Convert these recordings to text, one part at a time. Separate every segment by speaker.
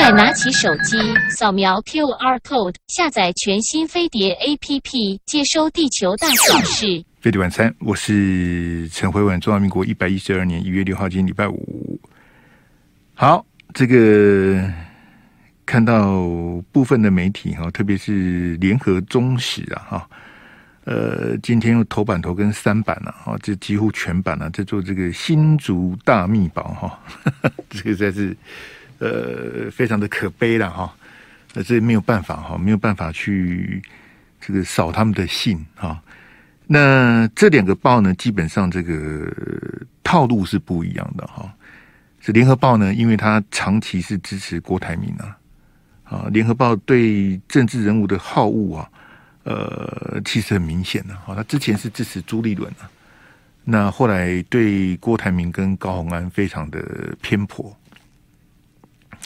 Speaker 1: 快拿起手机，扫描 QR code，下载全新飞碟 APP，接收地球大小事。
Speaker 2: 飞碟晚餐，我是陈辉文。中华民国一百一十二年一月六号，今天礼拜五。好，这个看到部分的媒体哈，特别是联合、中时啊哈。呃，今天用头版头跟三版了，哈，这几乎全版了，在做这个新竹大密保哈，这个在是呃非常的可悲了哈，呃，这没有办法哈，没有办法去这个扫他们的兴哈。那这两个报呢，基本上这个套路是不一样的哈。是联合报呢，因为它长期是支持郭台铭啊，啊，联合报对政治人物的好恶啊。呃，其实很明显的，哈，他之前是支持朱立伦啊，那后来对郭台铭跟高虹安非常的偏颇，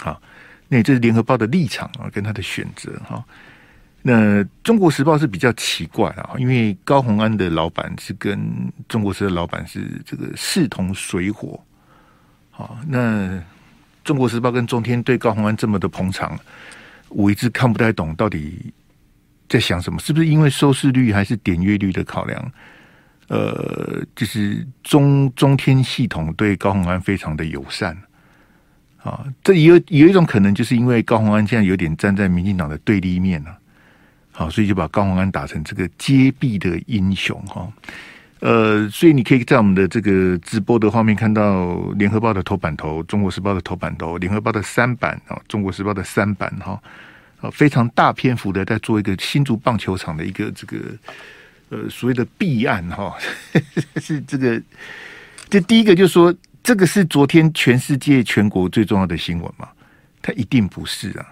Speaker 2: 好，那这是联合报的立场啊，跟他的选择哈。那中国时报是比较奇怪啊，因为高虹安的老板是跟中国时报老板是这个势同水火，好，那中国时报跟中天对高虹安这么的捧场，我一直看不太懂到底。在想什么？是不是因为收视率还是点阅率的考量？呃，就是中中天系统对高虹安非常的友善啊。这有有一种可能，就是因为高虹安现在有点站在民进党的对立面了，好，所以就把高虹安打成这个揭弊的英雄哈。呃，所以你可以在我们的这个直播的画面看到联合报的头版头、中国时报的头版头、联合报的三版啊、中国时报的三版哈。非常大篇幅的在做一个新竹棒球场的一个这个呃所谓的弊案哈，是这个这第一个就是说，这个是昨天全世界全国最重要的新闻嘛？它一定不是啊，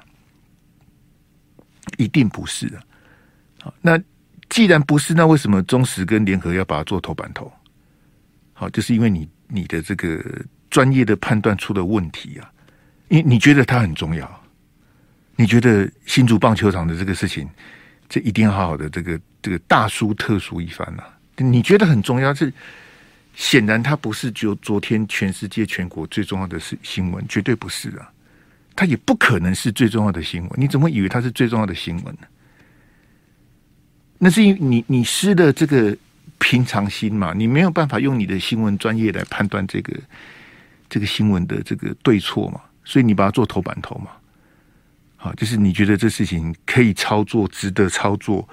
Speaker 2: 一定不是啊。好，那既然不是，那为什么中石跟联合要把它做头版头？好，就是因为你你的这个专业的判断出了问题啊，你你觉得它很重要。你觉得新竹棒球场的这个事情，这一定要好好的这个这个大书特书一番啊？你觉得很重要，是显然它不是就昨天全世界全国最重要的是新闻，绝对不是啊，它也不可能是最重要的新闻。你怎么以为它是最重要的新闻呢？那是因为你你失了这个平常心嘛，你没有办法用你的新闻专业来判断这个这个新闻的这个对错嘛，所以你把它做头版头嘛。好，就是你觉得这事情可以操作，值得操作，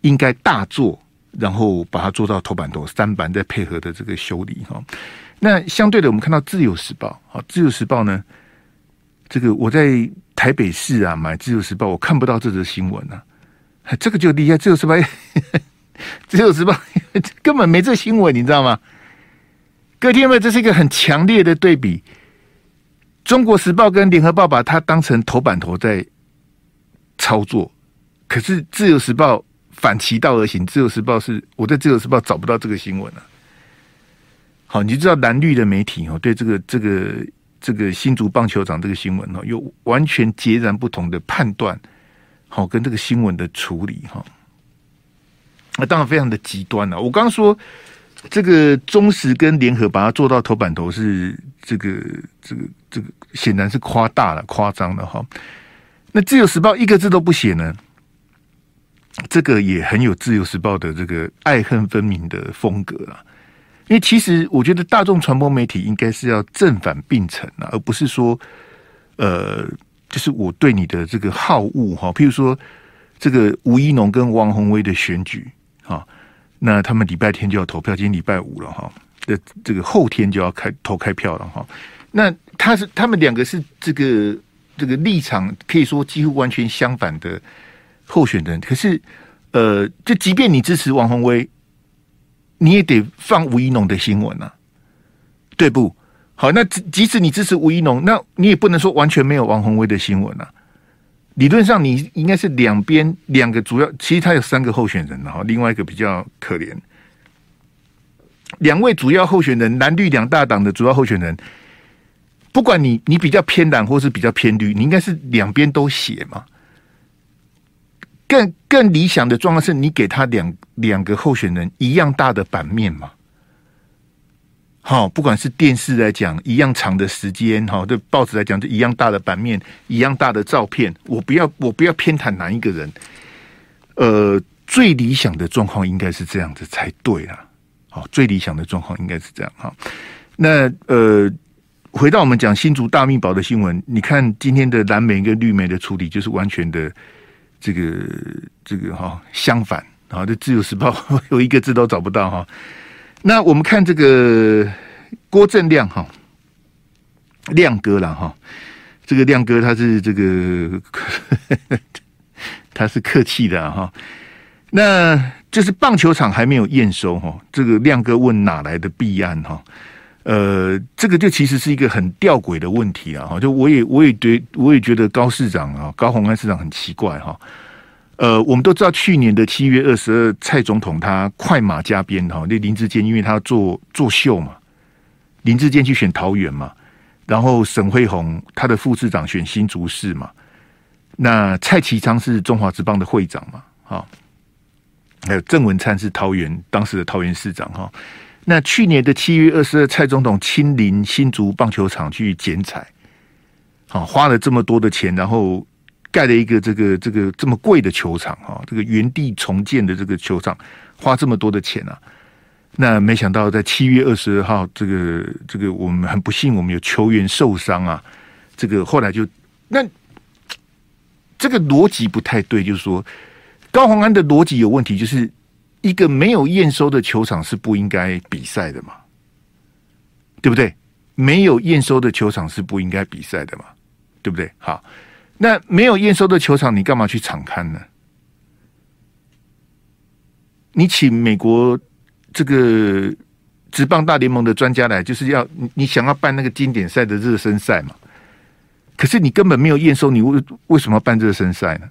Speaker 2: 应该大做，然后把它做到头版头，三版再配合的这个修理哈。那相对的，我们看到《自由时报》啊，《自由时报》呢，这个我在台北市啊买《自由时报》，我看不到这则新闻啊，这个就厉害，《自由时报》《自由时报》根本没这新闻，你知道吗？各位听众，这是一个很强烈的对比。中国时报跟联合报把它当成头版头在操作，可是自由时报反其道而行。自由时报是我在自由时报找不到这个新闻了。好，你就知道蓝绿的媒体哦，对这个这个这个新竹棒球场这个新闻哦，有完全截然不同的判断。好，跟这个新闻的处理哈，那当然非常的极端了。我刚说。这个中时跟联合把它做到头版头是这个这个这个显然是夸大了夸张了哈。那自由时报一个字都不写呢，这个也很有自由时报的这个爱恨分明的风格啊。因为其实我觉得大众传播媒体应该是要正反并陈啊，而不是说呃，就是我对你的这个好恶哈。譬如说这个吴怡农跟王宏威的选举啊。那他们礼拜天就要投票，今天礼拜五了哈。这这个后天就要开投开票了哈。那他是他们两个是这个这个立场可以说几乎完全相反的候选人。可是呃，就即便你支持王宏威，你也得放吴怡农的新闻啊，对不？好，那即即使你支持吴怡农，那你也不能说完全没有王宏威的新闻啊。理论上，你应该是两边两个主要，其实他有三个候选人，然后另外一个比较可怜，两位主要候选人，蓝绿两大党的主要候选人，不管你你比较偏蓝或是比较偏绿，你应该是两边都写嘛。更更理想的状况是你给他两两个候选人一样大的版面嘛。好，不管是电视来讲，一样长的时间，哈，对报纸来讲，就一样大的版面，一样大的照片。我不要，我不要偏袒哪一个人。呃，最理想的状况应该是这样子才对啦。好，最理想的状况应该是这样哈。那呃，回到我们讲新竹大秘宝的新闻，你看今天的蓝媒跟绿媒的处理，就是完全的这个这个哈相反啊。这自由时报 有一个字都找不到哈。那我们看这个郭正亮哈，亮哥了哈，这个亮哥他是这个 他是客气的哈。那就是棒球场还没有验收哈，这个亮哥问哪来的弊案哈？呃，这个就其实是一个很吊诡的问题啊哈。就我也我也觉我也觉得高市长啊，高虹安市长很奇怪哈。呃，我们都知道去年的七月二十二，蔡总统他快马加鞭哈，那林志坚因为他做做秀嘛，林志坚去选桃园嘛，然后沈辉鸿他的副市长选新竹市嘛，那蔡其昌是中华职棒的会长嘛，哈，还有郑文灿是桃园当时的桃园市长哈，那去年的七月二十二，蔡总统亲临新竹棒球场去剪彩，好，花了这么多的钱，然后。盖了一个这个这个这么贵的球场哈，这个原地重建的这个球场花这么多的钱啊，那没想到在七月二十二号，这个这个我们很不幸，我们有球员受伤啊，这个后来就那这个逻辑不太对，就是说高虹安的逻辑有问题，就是一个没有验收的球场是不应该比赛的嘛，对不对？没有验收的球场是不应该比赛的嘛，对不对？好。那没有验收的球场，你干嘛去场勘呢？你请美国这个职棒大联盟的专家来，就是要你你想要办那个经典赛的热身赛嘛？可是你根本没有验收，你为为什么要办热身赛呢？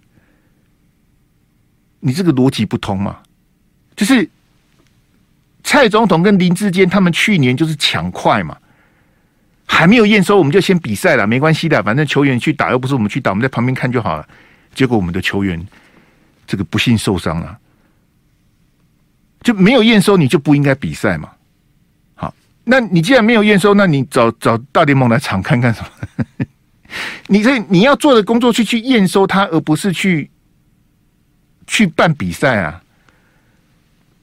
Speaker 2: 你这个逻辑不通嘛？就是蔡总统跟林志坚他们去年就是抢快嘛。还没有验收，我们就先比赛了，没关系的，反正球员去打又不是我们去打，我们在旁边看就好了。结果我们的球员这个不幸受伤了，就没有验收，你就不应该比赛嘛。好，那你既然没有验收，那你找找大联盟来场看看什么？你这你要做的工作去去验收它，而不是去去办比赛啊。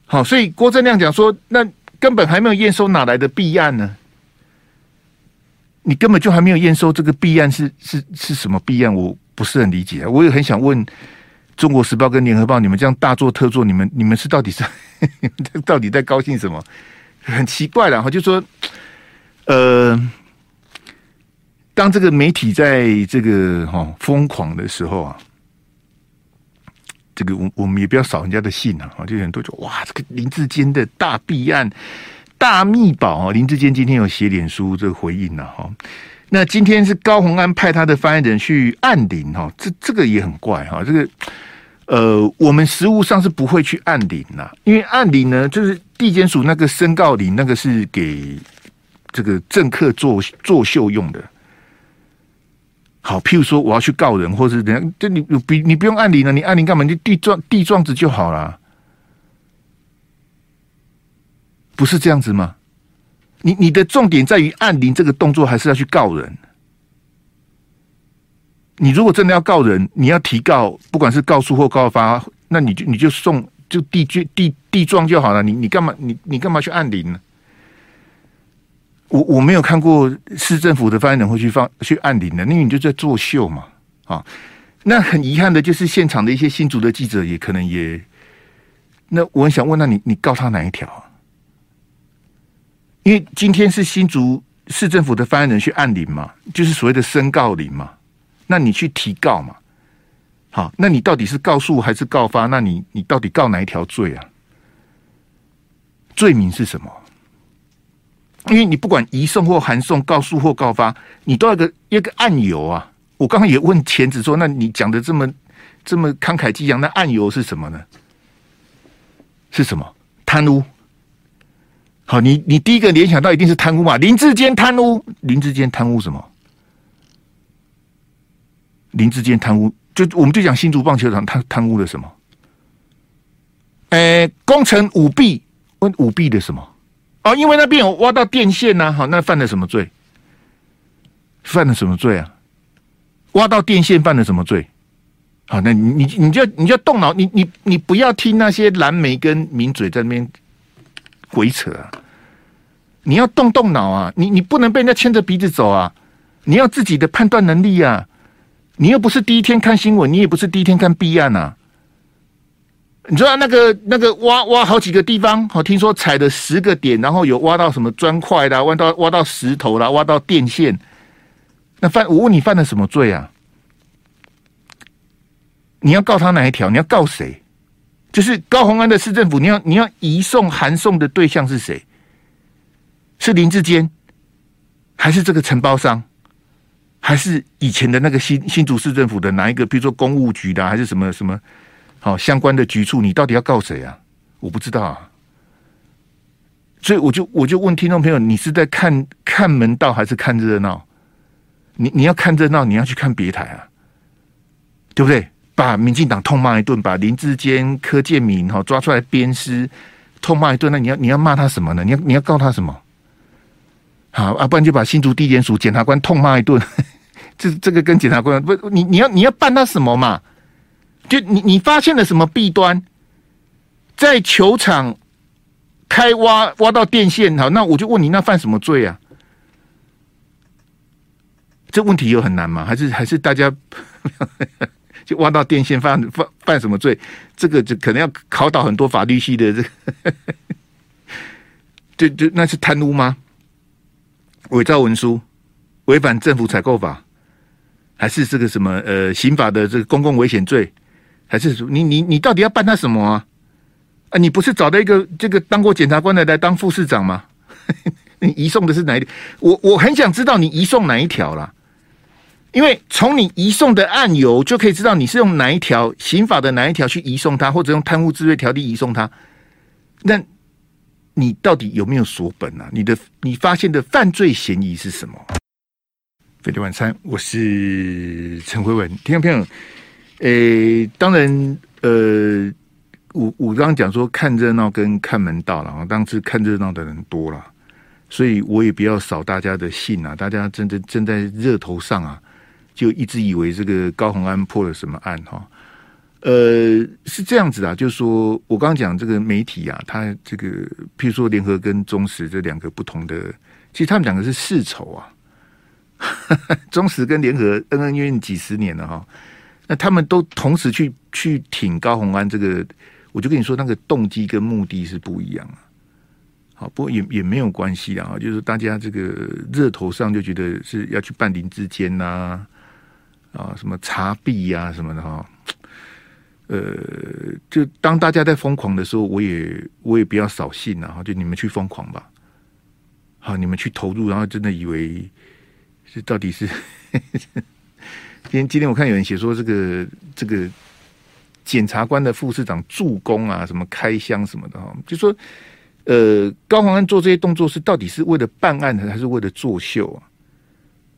Speaker 2: 好，所以郭正亮讲说，那根本还没有验收，哪来的弊案呢？你根本就还没有验收这个弊案是是是什么弊案？我不是很理解啊！我也很想问《中国时报》跟《联合报》，你们这样大做特做，你们你们是到底是 到底在高兴什么？很奇怪了哈！就说呃，当这个媒体在这个哈疯狂的时候啊，这个我我们也不要扫人家的兴啊！就很多就哇，这个林志坚的大弊案。大秘宝啊，林志坚今天有写脸书这个回应了哈。那今天是高虹安派他的发言人去按铃哈，这这个也很怪哈。这个呃，我们实务上是不会去按铃呐，因为按铃呢，就是地检署那个申告铃，那个是给这个政客作作秀用的。好，譬如说我要去告人，或是怎样，这你不你不用按铃了，你按铃干嘛？你递状递状子就好了。不是这样子吗？你你的重点在于按铃这个动作，还是要去告人？你如果真的要告人，你要提告，不管是告诉或告发，那你就你就送就递具递递状就好了。你你干嘛你你干嘛去按铃呢？我我没有看过市政府的发言人会去放去按铃的，因为你就在作秀嘛。啊，那很遗憾的就是现场的一些新竹的记者也可能也，那我很想问，那你你告他哪一条？因为今天是新竹市政府的发言人去按铃嘛，就是所谓的申告铃嘛，那你去提告嘛，好，那你到底是告诉还是告发？那你你到底告哪一条罪啊？罪名是什么？因为你不管移送或函送、告诉或告发，你都要个一个案由啊。我刚刚也问钳子说，那你讲的这么这么慷慨激昂，那案由是什么呢？是什么？贪污？好，你你第一个联想到一定是贪污嘛？林志坚贪污，林志坚贪污什么？林志坚贪污，就我们就讲新竹棒球场，贪贪污了什么？呃，工程舞弊，问舞弊的什么？哦，因为那边有挖到电线呐，好，那犯了什么罪？犯了什么罪啊？挖到电线犯了什么罪？好，那你你你就你就动脑，你你你不要听那些蓝莓跟名嘴在那边鬼扯啊！你要动动脑啊！你你不能被人家牵着鼻子走啊！你要自己的判断能力啊！你又不是第一天看新闻，你也不是第一天看弊案啊！你知道那个那个挖挖好几个地方，好，听说踩了十个点，然后有挖到什么砖块啦，挖到挖到石头啦，挖到电线。那犯我问你犯了什么罪啊？你要告他哪一条？你要告谁？就是高虹安的市政府，你要你要移送函送的对象是谁？是林志坚，还是这个承包商，还是以前的那个新新竹市政府的哪一个？比如说公务局的，还是什么什么？好，相关的局处，你到底要告谁啊？我不知道啊。所以我就我就问听众朋友，你是在看看门道，还是看热闹？你你要看热闹，你要去看别台啊，对不对？把民进党痛骂一顿，把林志坚、柯建铭哈抓出来鞭尸，痛骂一顿。那你要你要骂他什么呢？你要你要告他什么？好啊，不然就把新竹地检署检察官痛骂一顿。这这个跟检察官不，你你要你要办他什么嘛？就你你发现了什么弊端，在球场开挖挖到电线，好，那我就问你，那犯什么罪啊？这问题有很难吗？还是还是大家 就挖到电线犯犯犯什么罪？这个就可能要考倒很多法律系的这个，就就那是贪污吗？伪造文书，违反政府采购法，还是这个什么呃刑法的这个公共危险罪？还是你你你到底要办他什么啊？啊，你不是找到一个这个当过检察官的来当副市长吗？你移送的是哪一条？我我很想知道你移送哪一条啦。因为从你移送的案由就可以知道你是用哪一条刑法的哪一条去移送他，或者用贪污治罪条例移送他。那你到底有没有锁本啊？你的你发现的犯罪嫌疑是什么？飞碟晚餐，我是陈辉文，听众朋友，诶，当然，呃，我我刚刚讲说看热闹跟看门道了啊，当时看热闹的人多了，所以我也不要扫大家的兴啊，大家真的正在热头上啊。就一直以为这个高虹安破了什么案哈，呃，是这样子啊，就是说我刚刚讲这个媒体啊，他这个譬如说联合跟中实这两个不同的，其实他们两个是世仇啊，中实跟联合恩恩怨怨几十年了哈，那他们都同时去去挺高虹安这个，我就跟你说那个动机跟目的是不一样啊。好，不过也也没有关系啊，就是大家这个热头上就觉得是要去办林智坚呐。啊，什么查弊呀，什么的哈，呃，就当大家在疯狂的时候，我也我也不要扫兴了哈，就你们去疯狂吧，好，你们去投入，然后真的以为是到底是，今天今天我看有人写说这个这个检察官的副市长助攻啊，什么开箱什么的哈，就说呃，高虹安做这些动作是到底是为了办案还是为了作秀啊？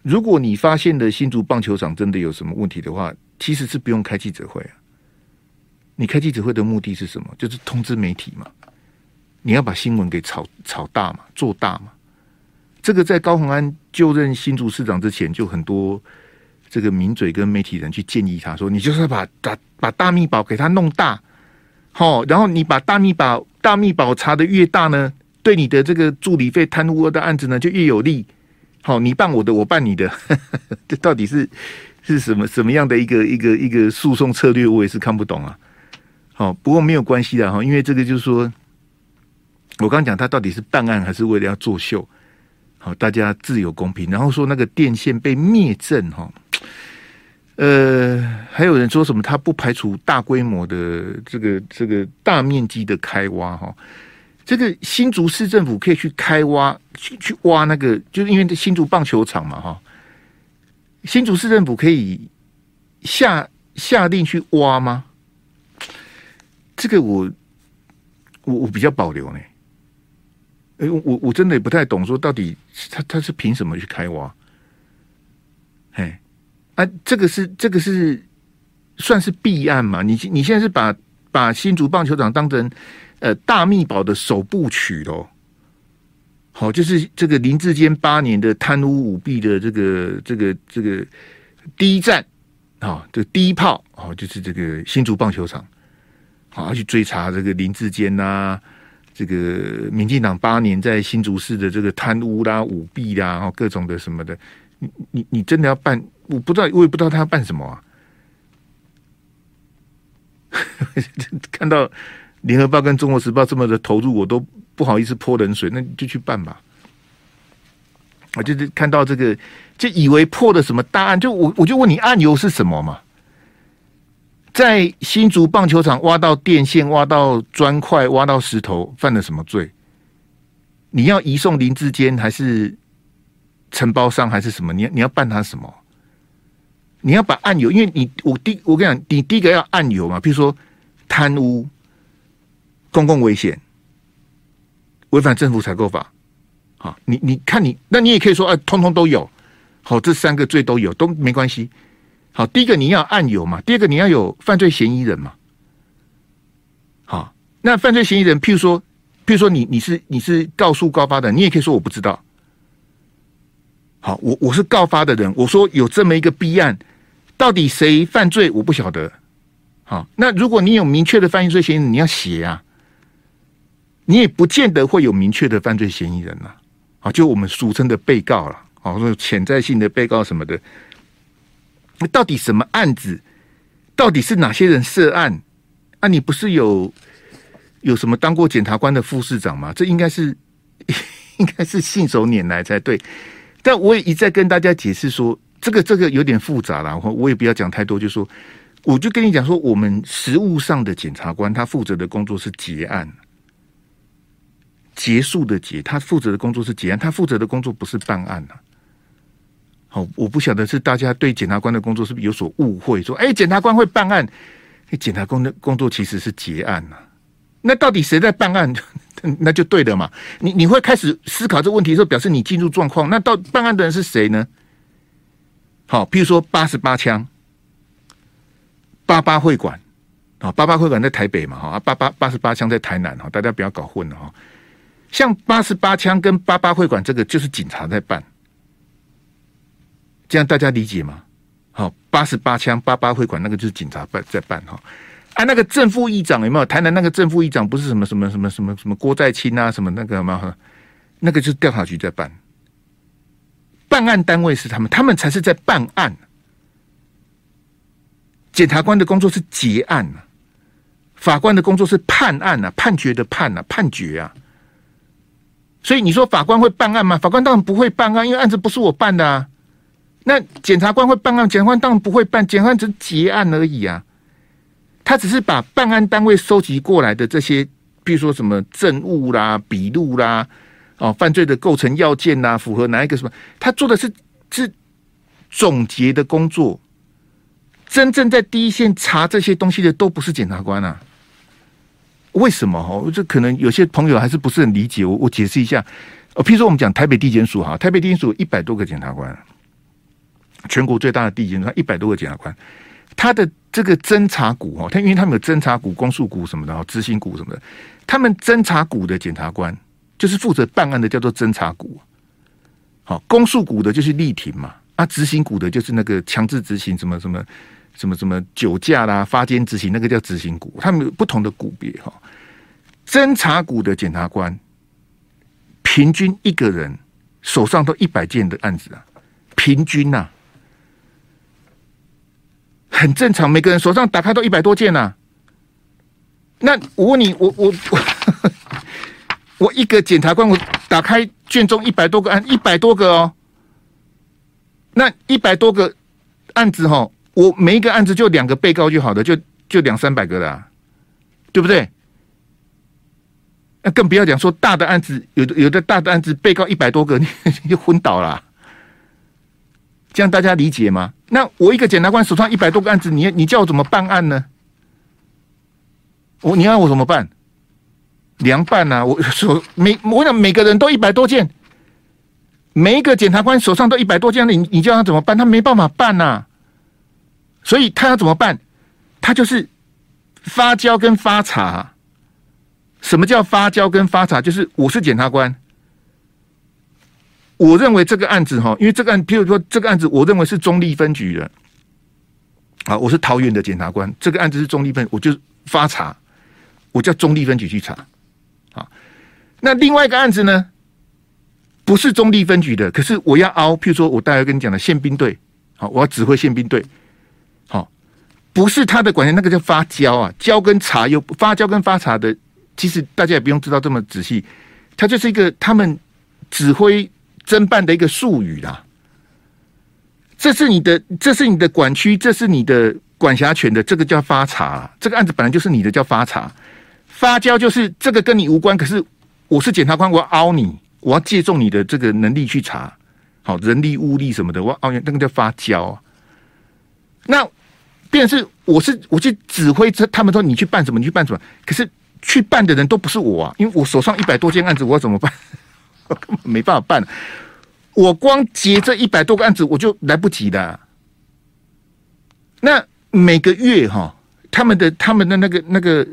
Speaker 2: 如果你发现的新竹棒球场真的有什么问题的话，其实是不用开记者会啊。你开记者会的目的是什么？就是通知媒体嘛。你要把新闻给炒炒大嘛，做大嘛。这个在高虹安就任新竹市长之前，就很多这个名嘴跟媒体人去建议他说：“你就是把把把大秘宝给他弄大，好，然后你把大秘宝大秘宝查得越大呢，对你的这个助理费贪污的案子呢就越有利。”好，你办我的，我办你的，这到底是是什么什么样的一个一个一个诉讼策略？我也是看不懂啊。好，不过没有关系的哈，因为这个就是说，我刚讲他到底是办案还是为了要作秀？好，大家自有公平。然后说那个电线被灭证哈，呃，还有人说什么他不排除大规模的这个这个大面积的开挖哈。这个新竹市政府可以去开挖，去去挖那个，就是因为这新竹棒球场嘛，哈。新竹市政府可以下下令去挖吗？这个我我我比较保留呢。哎，我我真的也不太懂，说到底他他是凭什么去开挖？哎，啊，这个是这个是算是弊案嘛？你你现在是把把新竹棒球场当成？呃，大秘宝的首部曲喽，好，就是这个林志坚八年的贪污舞弊的这个这个这个第一站啊，这第一炮啊，就是这个新竹棒球场，好，要去追查这个林志坚呐，这个民进党八年在新竹市的这个贪污啦、舞弊啦，然后各种的什么的，你你真的要办？我不知道，我也不知道他要办什么啊。看到联合报跟中国时报这么的投入，我都不好意思泼冷水，那你就去办吧。我就是看到这个，就以为破了什么大案，就我我就问你，案由是什么嘛？在新竹棒球场挖到电线、挖到砖块、挖到石头，犯了什么罪？你要移送林志坚还是承包商还是什么？你要你要办他什么？你要把案由，因为你我第我跟你讲，你第一个要案由嘛，比如说贪污、公共危险、违反政府采购法，好，你你看你，那你也可以说，啊，通通都有，好，这三个罪都有都没关系。好，第一个你要案由嘛，第二个你要有犯罪嫌疑人嘛。好，那犯罪嫌疑人，譬如说，譬如说你你是你是告诉高发的，你也可以说我不知道。好，我我是告发的人，我说有这么一个弊案。到底谁犯罪？我不晓得。好，那如果你有明确的犯罪嫌疑人，你要写啊。你也不见得会有明确的犯罪嫌疑人呐。好，就我们俗称的被告了。好，说潜在性的被告什么的。那到底什么案子？到底是哪些人涉案？啊，你不是有有什么当过检察官的副市长吗？这应该是 应该是信手拈来才对。但我也一再跟大家解释说。这个这个有点复杂了，我我也不要讲太多，就说我就跟你讲说，我们实务上的检察官他负责的工作是结案，结束的结，他负责的工作是结案，他负责的工作不是办案呐。好，我不晓得是大家对检察官的工作是不是有所误会，说哎，检察官会办案，检察官的工作其实是结案呐。那到底谁在办案？那就对的嘛。你你会开始思考这个问题的时候，表示你进入状况。那到办案的人是谁呢？好，譬如说八十八枪，八八会馆，啊，八八会馆在台北嘛，哈，八八八十八枪在台南，哈，大家不要搞混了哈。像八十八枪跟八八会馆这个，就是警察在办，这样大家理解吗？好，八十八枪八八会馆那个就是警察办在办哈。啊，那个正副议长有没有？台南那个正副议长不是什么什么什么什么什么郭在清啊，什么那个吗？那个就是调查局在办。办案单位是他们，他们才是在办案。检察官的工作是结案啊，法官的工作是判案啊，判决的判啊，判决啊。所以你说法官会办案吗？法官当然不会办案，因为案子不是我办的啊。那检察官会办案，检察官当然不会办，检察官只是结案而已啊。他只是把办案单位收集过来的这些，比如说什么证物啦、笔录啦。哦，犯罪的构成要件呐、啊，符合哪一个什么？他做的是是总结的工作，真正在第一线查这些东西的都不是检察官啊。为什么？哦，这可能有些朋友还是不是很理解。我我解释一下。哦，譬如说我们讲台北地检署哈，台北地检署一百多个检察官，全国最大的地检署一百多个检察官，他的这个侦查股哦，他因为他们有侦查股、公诉股什么的，执行股什么的，他们侦查股的检察官。就是负责办案的叫做侦查股，好，公诉股的就是立庭嘛，啊，执行股的就是那个强制执行什么什么什么什么酒驾啦、发监执行，那个叫执行股，他们有不同的股别哈。侦查股的检察官平均一个人手上都一百件的案子啊，平均呐、啊，很正常，每个人手上打开都一百多件呐、那我问你，我我我。我一个检察官，我打开卷宗一百多个案，一百多个哦。那一百多个案子哈，我每一个案子就两个被告就好的，就就两三百个啦，对不对？那更不要讲说大的案子，有的有的大的案子被告一百多个，你 就昏倒了。这样大家理解吗？那我一个检察官手上一百多个案子，你你叫我怎么办案呢？我你要我怎么办？凉拌呐！我说每我想每个人都一百多件，每一个检察官手上都一百多件，你你叫他怎么办？他没办法办呐、啊。所以他要怎么办？他就是发交跟发查。什么叫发交跟发查？就是我是检察官，我认为这个案子哈，因为这个案，譬如说这个案子，我认为是中立分局的。啊，我是桃园的检察官，这个案子是中立分，我就发查，我叫中立分局去查。啊，那另外一个案子呢，不是中立分局的，可是我要凹，譬如说我大概跟你讲的宪兵队，好，我要指挥宪兵队，好，不是他的管辖，那个叫发交啊，交跟查又发交跟发查的，其实大家也不用知道这么仔细，他就是一个他们指挥侦办的一个术语啦。这是你的，这是你的管区，这是你的管辖权的，这个叫发查。这个案子本来就是你的，叫发查。发交就是这个跟你无关，可是我是检察官，我要凹你，我要借重你的这个能力去查，好，人力物力什么的，我要凹你，那个叫发交。那便是我是我去指挥这，他们说你去办什么，你去办什么，可是去办的人都不是我啊，因为我手上一百多件案子，我要怎么办？根 本没办法办。我光结这一百多个案子，我就来不及的。那每个月哈，他们的他们的那个那个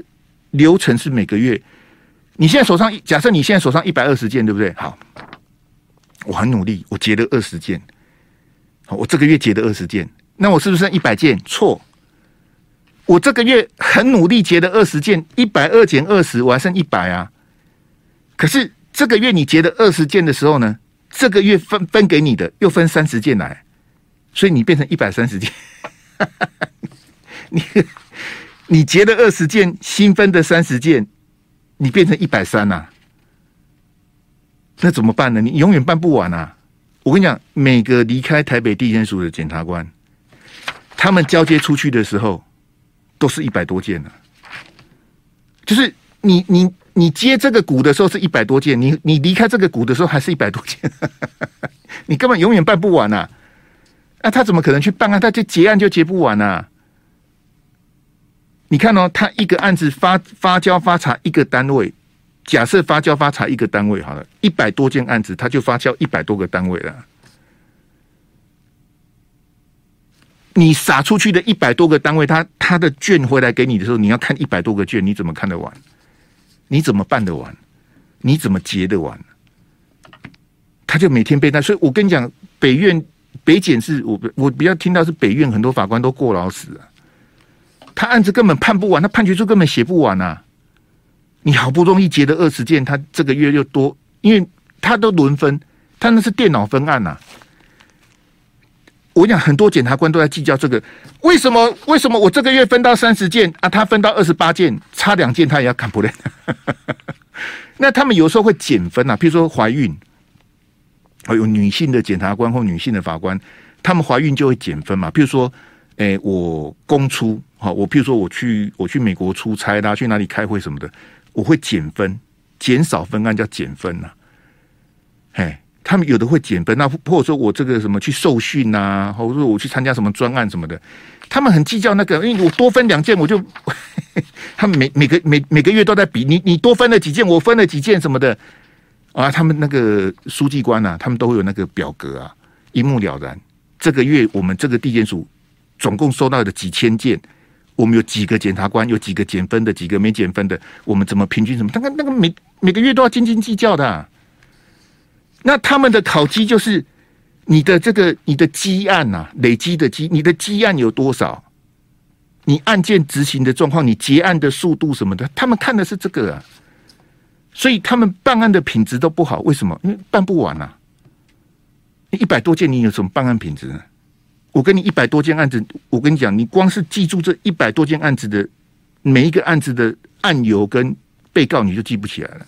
Speaker 2: 流程是每个月。你现在手上，假设你现在手上一百二十件，对不对？好，我很努力，我结了二十件。好，我这个月结了二十件，那我是不是剩一百件？错，我这个月很努力结了二十件，一百二减二十，我还剩一百啊。可是这个月你结了二十件的时候呢？这个月分分给你的又分三十件来，所以你变成一百三十件。你你结了二十件，新分的三十件，你变成一百三呐？那怎么办呢？你永远办不完啊！我跟你讲，每个离开台北地检署的检察官，他们交接出去的时候，都是一百多件呢。就是你你。你接这个股的时候是一百多件，你你离开这个股的时候还是一百多件，你根本永远办不完呐、啊！那、他怎么可能去办案？他就结案就结不完呐、啊！你看哦，他一个案子发发交发查一个单位，假设发交发查一个单位好了，一百多件案子他就发交一百多个单位了。你撒出去的一百多个单位，他他的卷回来给你的时候，你要看一百多个卷，你怎么看得完？你怎么办得完？你怎么结得完？他就每天被单，所以我跟你讲，北院北检是我我比较听到是北院很多法官都过劳死啊，他案子根本判不完，他判决书根本写不完啊！你好不容易结的二十件，他这个月又多，因为他都轮分，他那是电脑分案呐、啊。我讲很多检察官都在计较这个，为什么？为什么我这个月分到三十件啊？他分到二十八件，差两件他也要砍不了。那他们有时候会减分啊，譬如说怀孕，还有女性的检察官或女性的法官，他们怀孕就会减分嘛。譬如说，诶，我公出，好，我譬如说我去我去美国出差啦，去哪里开会什么的，我会减分，减少分案叫减分呐，嘿。他们有的会减分，那或者说我这个什么去受训呐，或者说我去参加什么专案什么的，他们很计较那个，因为我多分两件，我就 他们每每个每每个月都在比，你你多分了几件，我分了几件什么的啊，他们那个书记官啊，他们都会有那个表格啊，一目了然。这个月我们这个地检署总共收到的几千件，我们有几个检察官，有几个减分的，几个没减分的，我们怎么平均什么？那个那个每每个月都要斤斤计较的。那他们的考绩就是你的这个你的积案呐，累积的积，你的积案有多少？你案件执行的状况，你结案的速度什么的，他们看的是这个啊。所以他们办案的品质都不好，为什么？因为办不完啊。一百多件，你有什么办案品质呢？我跟你一百多件案子，我跟你讲，你光是记住这一百多件案子的每一个案子的案由跟被告，你就记不起来了。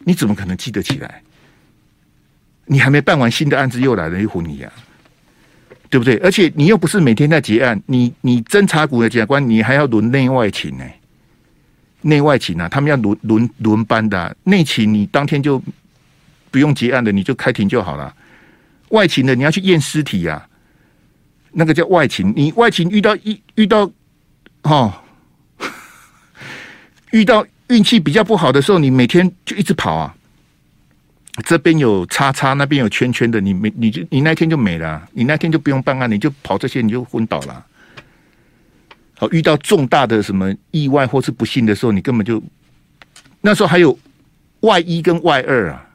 Speaker 2: 你怎么可能记得起来？你还没办完，新的案子又来了一壶你啊，对不对？而且你又不是每天在结案，你你侦查股的检察官，你还要轮内外勤呢、内外勤啊，他们要轮轮轮班的、内勤你当天就不用结案的，你就开庭就好了。外勤的你要去验尸体呀、啊，那个叫外勤。你外勤遇到一遇到哦，遇到运气比较不好的时候，你每天就一直跑啊。这边有叉叉，那边有圈圈的，你没你就你那天就没了，你那天就不用办案，你就跑这些，你就昏倒了。好，遇到重大的什么意外或是不幸的时候，你根本就那时候还有外一跟外二啊，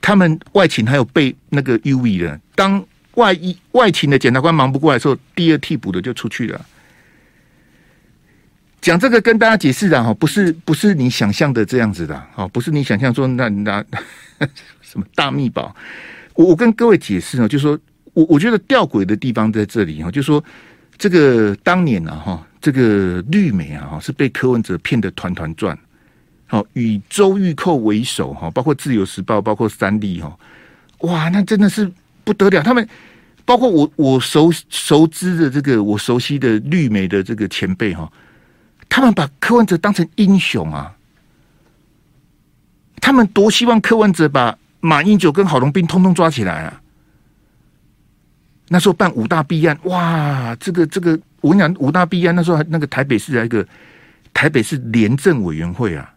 Speaker 2: 他们外勤还有被那个 UV 的，当外一外勤的检察官忙不过来的时候，第二替补的就出去了。讲这个跟大家解释的哈，不是不是你想象的这样子的，哦，不是你想象说那那 什么大秘宝。我我跟各位解释呢，就是说我我觉得吊诡的地方在这里哈，就是说这个当年啊哈，这个绿媒啊哈是被柯文哲骗得团团转。好，以周玉蔻为首哈，包括自由时报，包括三立哈，哇，那真的是不得了。他们包括我，我熟熟知的这个我熟悉的绿媒的这个前辈哈，他们把柯文哲当成英雄啊。他们多希望柯文哲把马英九跟郝龙斌通通抓起来啊。那时候办五大弊案，哇，这个这个，我跟你讲，五大弊案那时候那个台北市还一个台北市廉政委员会啊。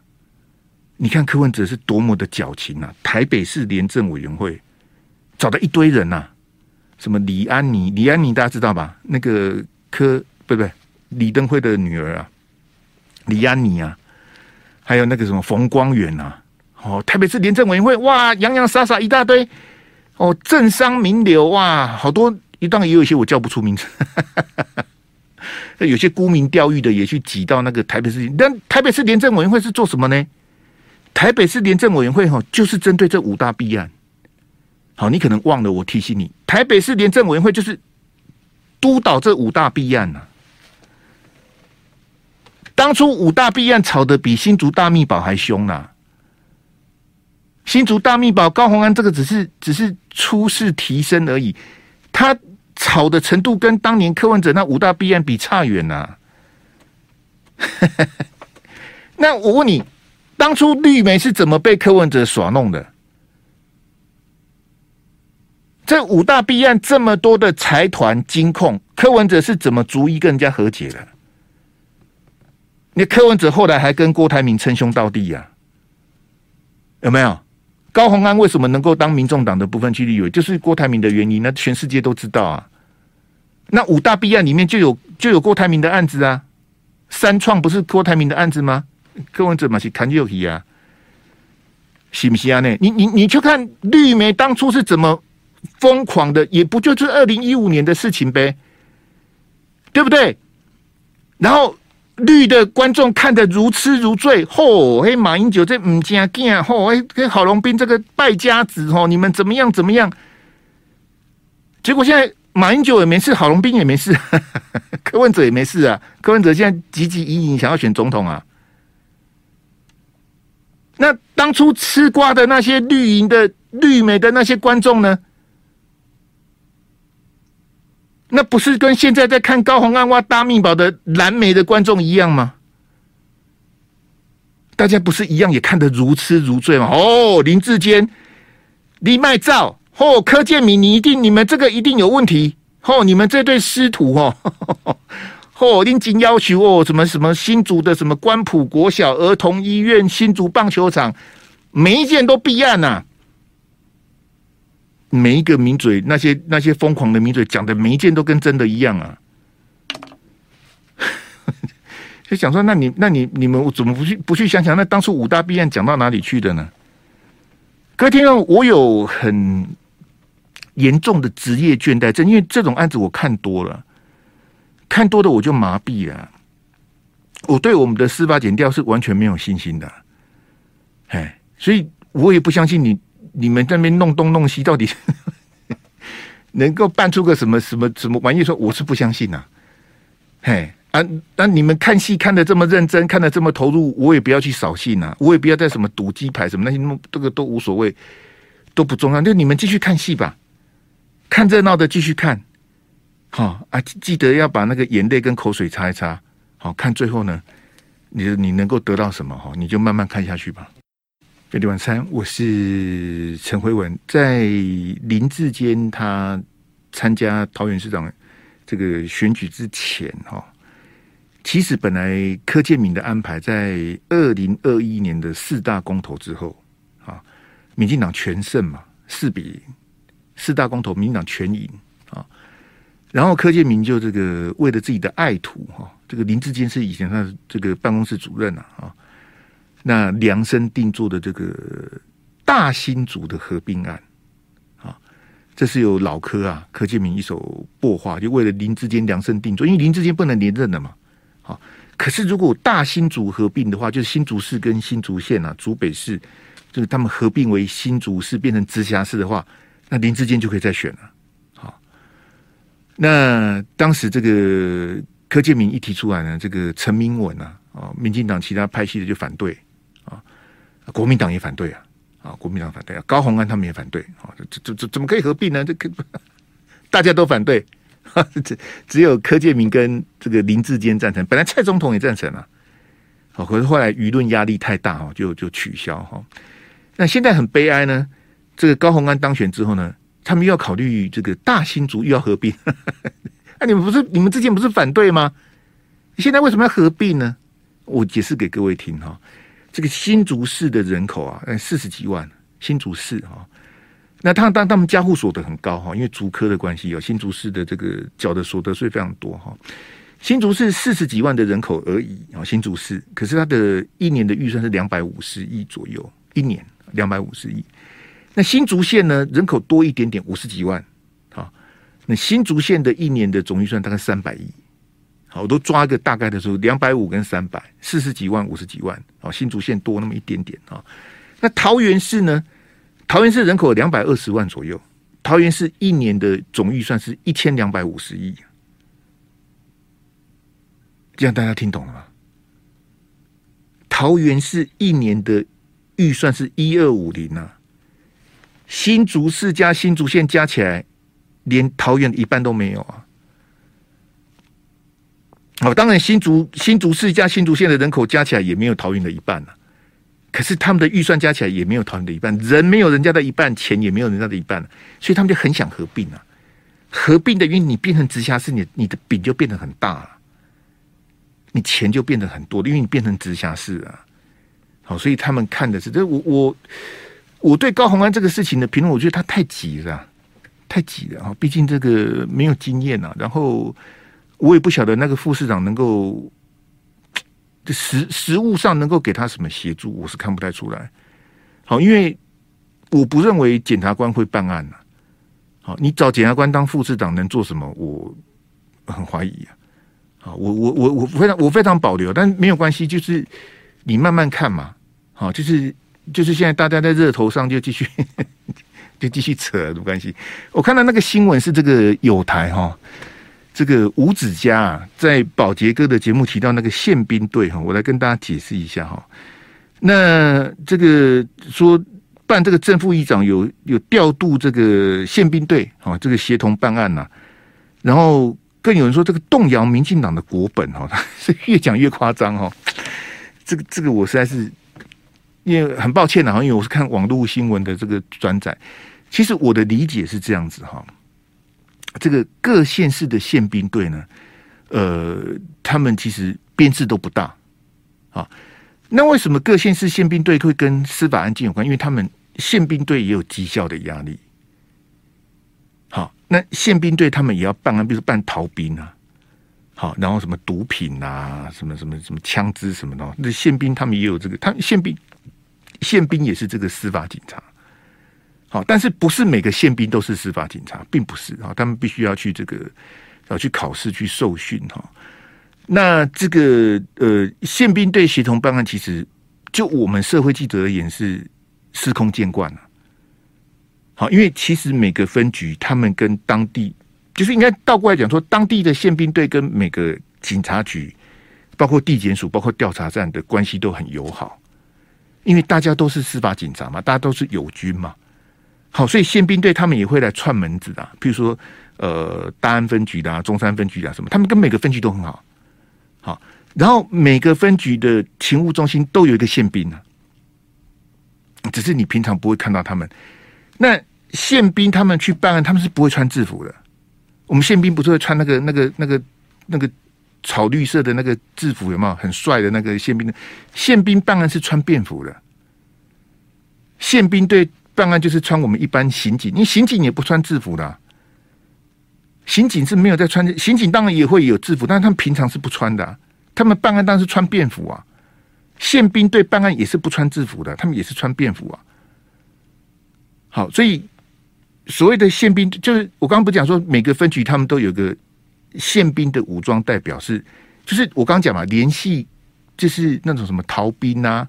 Speaker 2: 你看柯文哲是多么的矫情啊！台北市廉政委员会找到一堆人呐、啊，什么李安妮，李安妮大家知道吧？那个柯不不李登辉的女儿啊，李安妮啊，还有那个什么冯光远啊，哦，台北市廉政委员会哇，洋洋洒洒一大堆哦，政商名流哇，好多，一段也有一些我叫不出名字，有些沽名钓誉的也去挤到那个台北市，但台北市廉政委员会是做什么呢？台北市廉政委员会哈，就是针对这五大弊案。好，你可能忘了，我提醒你，台北市廉政委员会就是督导这五大弊案呐。当初五大弊案吵得比新竹大秘宝还凶呐。新竹大秘宝高虹安这个只是只是初试提升而已，他吵的程度跟当年柯文哲那五大弊案比差远呐。那我问你。当初绿媒是怎么被柯文哲耍弄的？这五大弊案这么多的财团金控，柯文哲是怎么逐一跟人家和解的？那柯文哲后来还跟郭台铭称兄道弟呀、啊？有没有？高虹安为什么能够当民众党的不分区立委？就是郭台铭的原因，那全世界都知道啊。那五大弊案里面就有就有郭台铭的案子啊，三创不是郭台铭的案子吗？柯文哲嘛是看就去啊，是不是啊？呢，你你你去看绿媒当初是怎么疯狂的，也不就是二零一五年的事情呗，对不对？然后绿的观众看得如痴如醉，嚯！嘿，马英九这唔正经，嚯！嘿，跟郝龙斌这个败家子，吼，你们怎么样怎么样？结果现在马英九也没事，郝龙斌也没事，柯文哲也没事啊。柯文哲现在汲汲营营想要选总统啊。那当初吃瓜的那些绿营的绿媒的那些观众呢？那不是跟现在在看高洪安挖大秘宝的蓝莓的观众一样吗？大家不是一样也看得如痴如醉吗？哦，林志坚、李麦照，哦，柯建铭，你一定你们这个一定有问题，哦，你们这对师徒哦。呵 呵哦，林金要求哦，什么什么新竹的什么关埔国小儿童医院、新竹棒球场，每一件都必案呐、啊。每一个名嘴，那些那些疯狂的名嘴讲的每一件都跟真的一样啊。就想说，那你那你你们怎么不去不去想想，那当初五大弊案讲到哪里去的呢？各位听众，我有很严重的职业倦怠症，因为这种案子我看多了。看多的我就麻痹了，我对我们的司法检调是完全没有信心的，哎，所以我也不相信你你们在那边弄东弄西，到底 能够办出个什么什么什么玩意？说我是不相信呐、嘿啊，那你们看戏看得这么认真，看得这么投入，我也不要去扫兴呐、我也不要在什么赌鸡排什么那些，这个都无所谓，都不重要，就你们继续看戏吧，看热闹的继续看。好啊，记得要把那个眼泪跟口水擦一擦。好，看最后呢，你你能够得到什么？哈，你就慢慢看下去吧。飞碟晚餐，我是陈辉文。在林志坚他参加桃园市长这个选举之前，哈，其实本来柯建铭的安排在二零二一年的四大公投之后，啊，民进党全胜嘛，四比零，四大公投，民进党全赢啊。然后柯建铭就这个为了自己的爱徒哈，这个林志坚是以前他的这个办公室主任呐啊，那量身定做的这个大新竹的合并案。啊，这是由老柯啊柯建铭一手擘画，就为了林志坚量身定做，因为林志坚不能连任了嘛。好，可是如果大新竹合并的话，就是新竹市跟新竹县啊，竹北市，就是他们合并为新竹市，变成直辖市的话，那林志坚就可以再选了。好，那当时这个柯建铭一提出来呢，这个陈明文啊，啊，民进党其他派系的就反对，国民党也反对啊，啊，国民党反对啊，高虹安他们也反对啊，这这这怎么可以合并呢？这可 大家都反对。只只有柯建铭跟这个林志坚赞成，本来蔡总统也赞成啊，好，可是后来舆论压力太大哈，就就取消哈。那现在很悲哀呢，这个高虹安当选之后呢，他们又要考虑这个大新竹又要合并，那你们不是你们之前不是反对吗？现在为什么要合并呢？我解释给各位听哈，这个新竹市的人口啊，四十几万，新竹市哈。那他当他们家户所得很高哈，因为竹科的关系，有新竹市的这个缴的所得税非常多哈。新竹市四十几万的人口而已啊，新竹市，可是它的一年的预算是两百五十亿左右，一年两百五十亿。那新竹县呢，人口多一点点，五十几万啊。那新竹县的一年的总预算大概三百亿，好，我都抓一个大概的数，两百五跟三百，四十几万，五十几万，啊，新竹县多那么一点点啊。那桃园市呢？桃园市人口两百二十万左右，桃园市一年的总预算是一千两百五十亿，这样大家听懂了吗？桃园市一年的预算是一二五零啊，新竹市加新竹县加起来，连桃园一半都没有啊！好，当然新竹新竹市加新竹县的人口加起来也没有桃园的一半啊。可是他们的预算加起来也没有桃园的一半，人没有人家的一半，钱也没有人家的一半，所以他们就很想合并啊。合并的，因为你变成直辖市，你你的饼就变得很大了，你钱就变得很多，因为你变成直辖市啊。好，所以他们看的是这我我我对高虹安这个事情的评论，我觉得他太急了，太急了啊！毕竟这个没有经验啊，然后我也不晓得那个副市长能够。实实物上能够给他什么协助，我是看不太出来。好，因为我不认为检察官会办案呐。好，你找检察官当副市长能做什么？我很怀疑啊。好，我我我我非常我非常保留，但没有关系，就是你慢慢看嘛。好，就是就是现在大家在热头上就继续 就继续扯，没关系。我看到那个新闻是这个友台哈。这个吴子嘉啊，在宝杰哥的节目提到那个宪兵队哈，我来跟大家解释一下哈。那这个说办这个正副议长有有调度这个宪兵队啊，这个协同办案呐，然后更有人说这个动摇民进党的国本哈，是越讲越夸张哈。这个这个我实在是因为很抱歉啊，因为我是看网络新闻的这个转载，其实我的理解是这样子哈。这个各县市的宪兵队呢，呃，他们其实编制都不大啊。那为什么各县市宪兵队会跟司法案件有关？因为他们宪兵队也有绩效的压力。好，那宪兵队他们也要办案，比如说办逃兵啊，好，然后什么毒品啊，什么什么什么枪支什么的，那宪兵他们也有这个，他宪兵宪兵也是这个司法警察。好，但是不是每个宪兵都是司法警察，并不是啊，他们必须要去这个要去考试去受训哈。那这个呃，宪兵队协同办案，其实就我们社会记者而言是司空见惯了。好，因为其实每个分局他们跟当地，就是应该倒过来讲说，当地的宪兵队跟每个警察局，包括地检署、包括调查站的关系都很友好，因为大家都是司法警察嘛，大家都是友军嘛。好，所以宪兵队他们也会来串门子的，譬如说，呃，大安分局的啊，中山分局啊，什么，他们跟每个分局都很好。好，然后每个分局的勤务中心都有一个宪兵呢，只是你平常不会看到他们。那宪兵他们去办案，他们是不会穿制服的。我们宪兵不是会穿那个、那个、那个、那个草绿色的那个制服，有没有很帅的那个宪兵的？宪兵办案是穿便服的，宪兵队。办案就是穿我们一般刑警，你刑警也不穿制服的，刑警是没有在穿，刑警当然也会有制服，但是他们平常是不穿的，他们办案当然是穿便服啊。宪兵队办案也是不穿制服的，他们也是穿便服啊。好，所以所谓的宪兵，就是我刚刚不讲说每个分局他们都有个宪兵的武装代表，是就是我刚讲嘛，联系就是那种什么逃兵啊。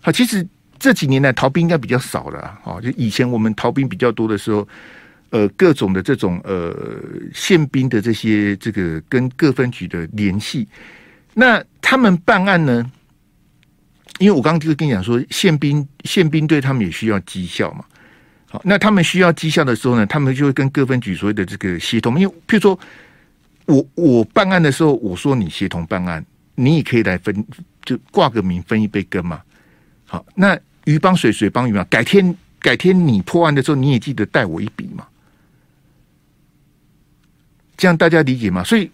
Speaker 2: 好，其实这几年来逃兵应该比较少了啊。就以前我们逃兵比较多的时候，呃，各种的这种呃宪兵的这些这个跟各分局的联系，那他们办案呢？因为我刚刚就是跟你讲说，宪兵宪兵队他们也需要绩效嘛。好，那他们需要绩效的时候呢，他们就会跟各分局所谓的这个协同。因为譬如说，我我办案的时候，我说你协同办案，你也可以来分，就挂个名分一杯羹嘛。好，那鱼帮水，水帮鱼嘛。改天改天你破案的时候，你也记得带我一笔嘛。这样大家理解吗？所以。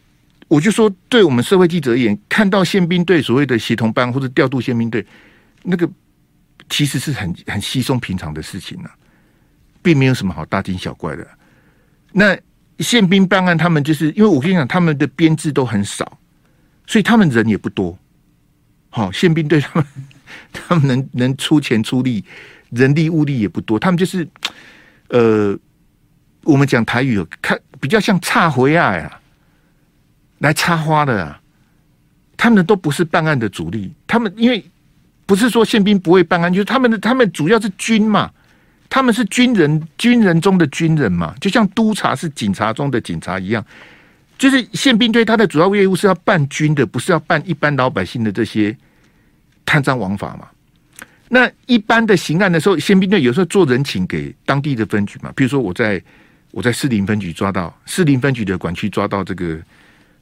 Speaker 2: 我就说，对我们社会记者而言，看到宪兵队所谓的协同班或者调度宪兵队，那个其实是很很稀松平常的事情呢、并没有什么好大惊小怪的。那宪兵办案，他们就是因为我跟你讲，他们的编制都很少，所以他们人也不多。好，宪兵队他们他们能能出钱出力，人力物力也不多，他们就是呃，我们讲台语，看比较像插回呀呀。来插花的啊，他们都不是办案的主力。他们因为不是说宪兵不会办案，就是他们的他们主要是军嘛，他们是军人，军人中的军人嘛，就像督察是警察中的警察一样。就是宪兵队他的主要业务是要办军的，不是要办一般老百姓的这些贪赃枉法嘛。那一般的刑案的时候，宪兵队有时候做人情给当地的分局嘛，比如说我在我在士林分局抓到士林分局的管区抓到这个。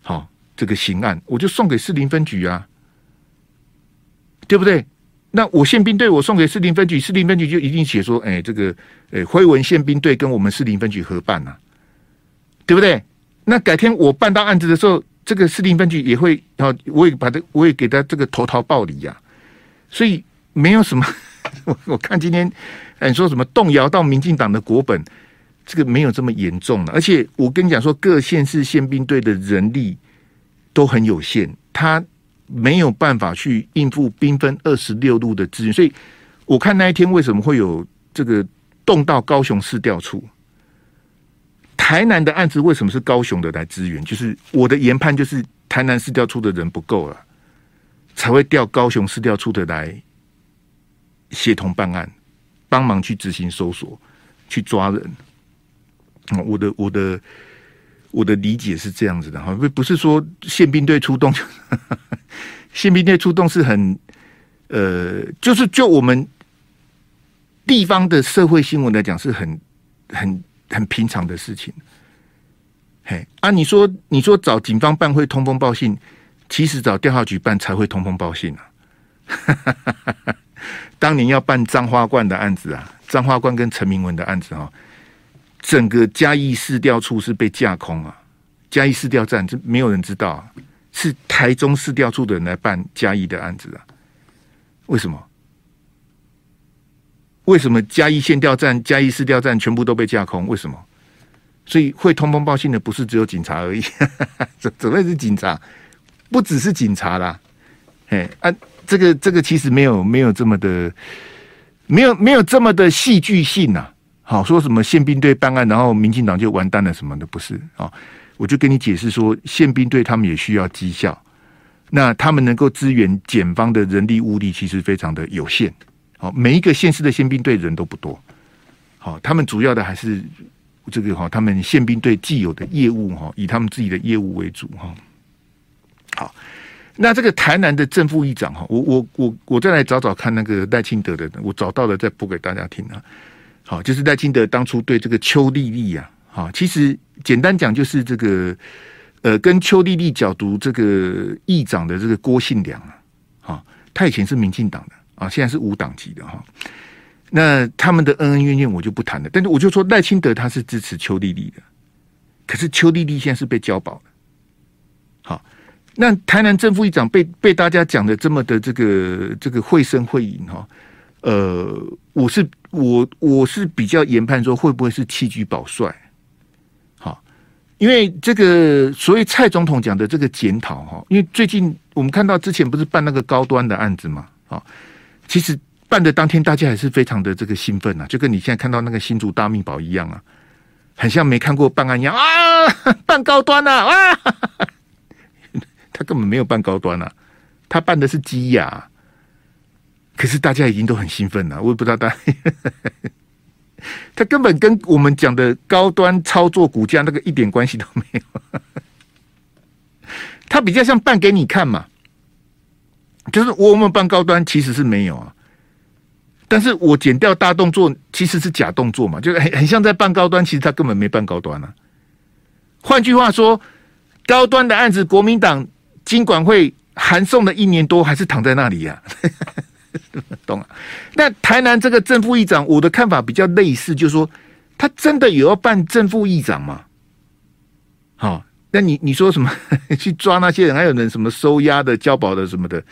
Speaker 2: 好，这个刑案我就送给士林分局啊，对不对？那我宪兵队我送给士林分局，士林分局就一定写说，哎，这个，哎，辉文宪兵队跟我们士林分局合办啊，对不对？那改天我办到案子的时候，这个士林分局也会，啊，我也把这，我也给他这个投桃报李呀。所以没有什么，我我看今天，你说什么动摇到民进党的国本？这个没有这么严重了，而且我跟你讲说，各县市宪兵队的人力都很有限，他没有办法去应付兵分二十六路的资源，所以我看那一天为什么会有这个动到高雄市调处，台南的案子为什么是高雄的来支援？就是我的研判就是台南市调处的人不够了，才会调高雄市调处的来协同办案，帮忙去执行搜索，去抓人。我的我的我的理解是这样子的哈，不不是说宪兵队出动，宪兵队出动是很呃，就是就我们地方的社会新闻来讲，是很很很平常的事情。嘿啊，你说你说找警方办会通风报信，其实找调查局办才会通风报信啊。当年要办彰花冠的案子啊，彰花冠跟陈明文的案子啊。整个嘉义市调处是被架空啊！嘉义市调站这没有人知道啊，是台中市调处的人来办嘉义的案子啊？为什么？为什么嘉义县调站、嘉义市调站全部都被架空？为什么？所以会通风报信的不是只有警察而已，怎怎会是警察？不只是警察啦，哎啊，这个这个其实没有没有这么的，没有没有这么的戏剧性呐、啊。好，说什么宪兵队办案，然后民进党就完蛋了什么的，不是啊？我就跟你解释说，宪兵队他们也需要绩效，那他们能够支援检方的人力物力其实非常的有限。好，每一个县市的宪兵队人都不多。好，他们主要的还是这个哈，他们宪兵队既有的业务哈，以他们自己的业务为主哈。好，那这个台南的正副议长哈，我我我我再来找找看那个赖清德的，我找到了再播给大家听啊。好，就是赖清德当初对这个邱丽丽啊，好，其实简单讲就是这个，呃，跟邱丽丽角逐这个议长的这个郭信良啊，好，他以前是民进党的啊，现在是无党籍的哈。那他们的恩恩怨怨我就不谈了，但是我就说赖清德他是支持邱丽丽的，可是邱丽丽现在是被交保的。好，那台南正副议长被被大家讲的这么的这个这个绘声绘影哈。呃，我是我我是比较研判说会不会是弃车保帅？好，因为这个所以蔡总统讲的这个检讨哈，因为最近我们看到之前不是办那个高端的案子嘛，啊，其实办的当天，大家还是非常的这个兴奋啊，就跟你现在看到那个新竹大秘宝一样啊，很像没看过办案一样啊，办高端啊，啊，他根本没有办高端啊，他办的是基亚，可是大家已经都很兴奋了，我也不知道大家，他根本跟我们讲的高端操作股价那个一点关系都没有，他比较像办给你看嘛。就是我们办高端其实是没有啊，但是我剪掉大动作其实是假动作嘛，就是很很像在办高端，其实他根本没办高端啊。换句话说，高端的案子，国民党金管会函送了一年多，还是躺在那里呀、懂了？那台南这个正副议长，我的看法比较类似，就是说他真的有要办正副议长吗？好。那你你说什么 去抓那些人，还有人什么收押的、交保的什么的？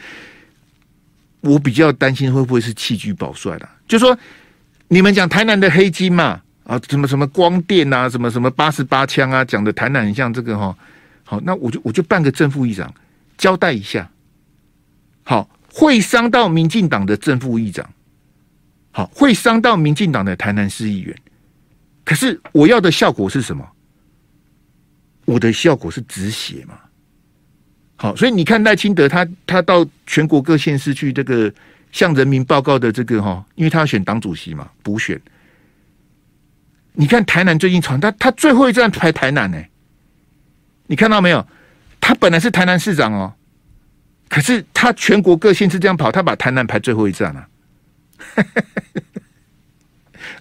Speaker 2: 我比较担心会不会是弃车保帅的？就说你们讲台南的黑金嘛，啊，什么什么光电啊，什么什么八十八枪啊，讲的台南很像这个哈。好，那我就我就办个正副议长交代一下。好，会伤到民进党的正副议长，好，会伤到民进党的台南市议员。可是我要的效果是什么？我的效果是止血嘛？好，所以你看赖清德他他到全国各县市去这个向人民报告的这个哈，因为他要选党主席嘛，补选。你看台南最近传他他最后一站排台南呢、你看到没有？他本来是台南市长哦，可是他全国各县市这样跑，他把台南排最后一站了、啊。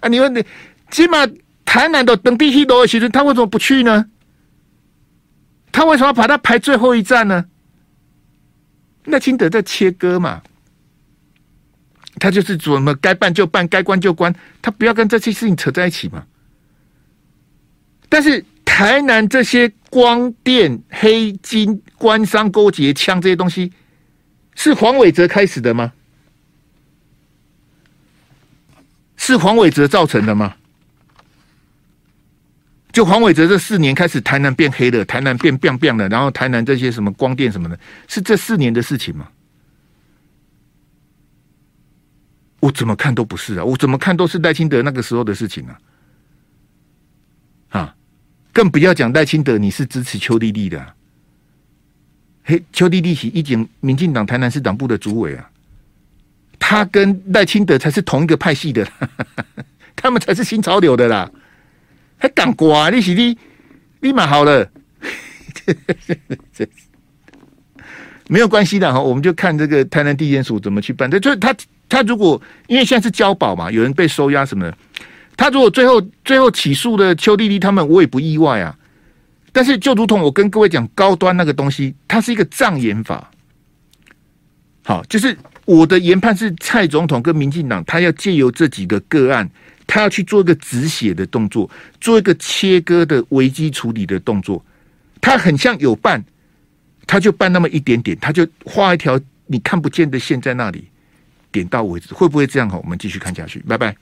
Speaker 2: 啊，你问你起码台南的等地去多，其实他为什么不去呢？他为什么把他排最后一站呢？那清德在切割嘛，他就是怎么该办就办，该关就关，他不要跟这些事情扯在一起嘛。但是台南这些光电、黑金、官商勾结、枪这些东西，是黄伟哲开始的吗？是黄伟哲造成的吗？就黄伟哲这四年开始，台南变黑了，台南变变变了，然后台南这些什么光电什么的，是这四年的事情吗？我怎么看都不是啊！我怎么看都是赖清德那个时候的事情啊！啊，更不要讲赖清德，你是支持邱丽丽的，嘿，邱丽丽是一经民进党台南市党部的主委啊，他跟赖清德才是同一个派系的，他们才是新潮流的啦。还敢刮？你是你立马好了，没有关系的哈。我们就看这个台南地检署怎么去办。这就是他他如果因为现在是交保嘛，有人被收押什么的，他如果最后最后起诉的邱丽丽他们，我也不意外啊。但是就如同我跟各位讲高端那个东西，它是一个障眼法。好，就是我的研判是蔡总统跟民进党，他要借由这几个个案。他要去做一个止血的动作，做一个切割的危机处理的动作。他很像有办，他就办那么一点点，他就画一条你看不见的线在那里，点到为止。会不会这样？好，我们继续看下去。拜拜。